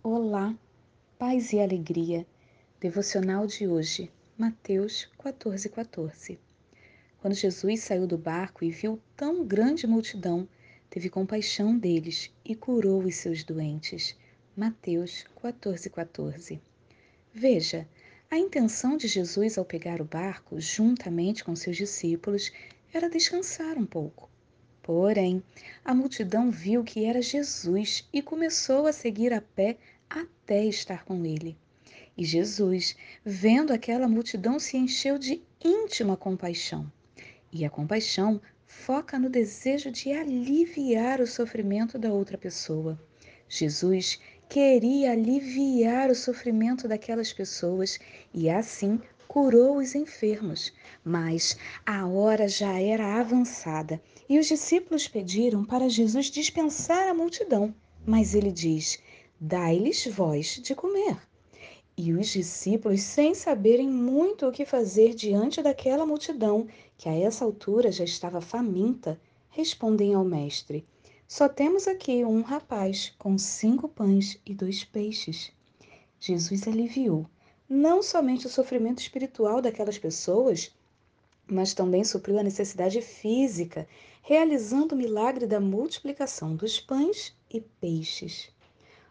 Olá, paz e alegria. Devocional de hoje, Mateus 14, 14. Quando Jesus saiu do barco e viu tão grande multidão, teve compaixão deles e curou os seus doentes. Mateus 14, 14. Veja, a intenção de Jesus ao pegar o barco, juntamente com seus discípulos, era descansar um pouco. Porém, a multidão viu que era Jesus e começou a seguir a pé até estar com ele. E Jesus, vendo aquela multidão, se encheu de íntima compaixão. E a compaixão foca no desejo de aliviar o sofrimento da outra pessoa. Jesus queria aliviar o sofrimento daquelas pessoas e assim curou os enfermos. Mas a hora já era avançada e os discípulos pediram para Jesus dispensar a multidão. Mas ele diz: Dai-lhes voz de comer. E os discípulos, sem saberem muito o que fazer diante daquela multidão, que a essa altura já estava faminta, respondem ao Mestre: Só temos aqui um rapaz com cinco pães e dois peixes. Jesus aliviou não somente o sofrimento espiritual daquelas pessoas, mas também supriu a necessidade física, realizando o milagre da multiplicação dos pães e peixes.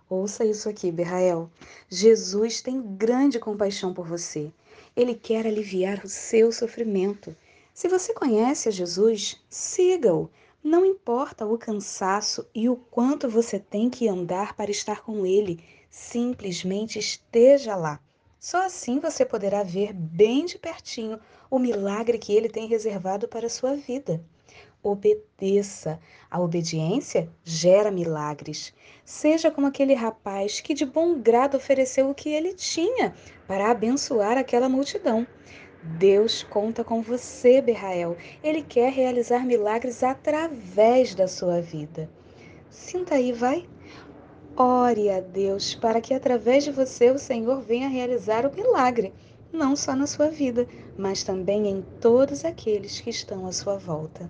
Ouça isso aqui, Berrael. Jesus tem grande compaixão por você. Ele quer aliviar o seu sofrimento. Se você conhece a Jesus, siga-o. Não importa o cansaço e o quanto você tem que andar para estar com ele, simplesmente esteja lá. Só assim você poderá ver bem de pertinho o milagre que ele tem reservado para a sua vida. Obedeça. A obediência gera milagres. Seja como aquele rapaz que de bom grado ofereceu o que ele tinha para abençoar aquela multidão. Deus conta com você, Berrael. Ele quer realizar milagres através da sua vida. Sinta aí, vai. Ore a Deus para que através de você o Senhor venha realizar o milagre, não só na sua vida, mas também em todos aqueles que estão à sua volta.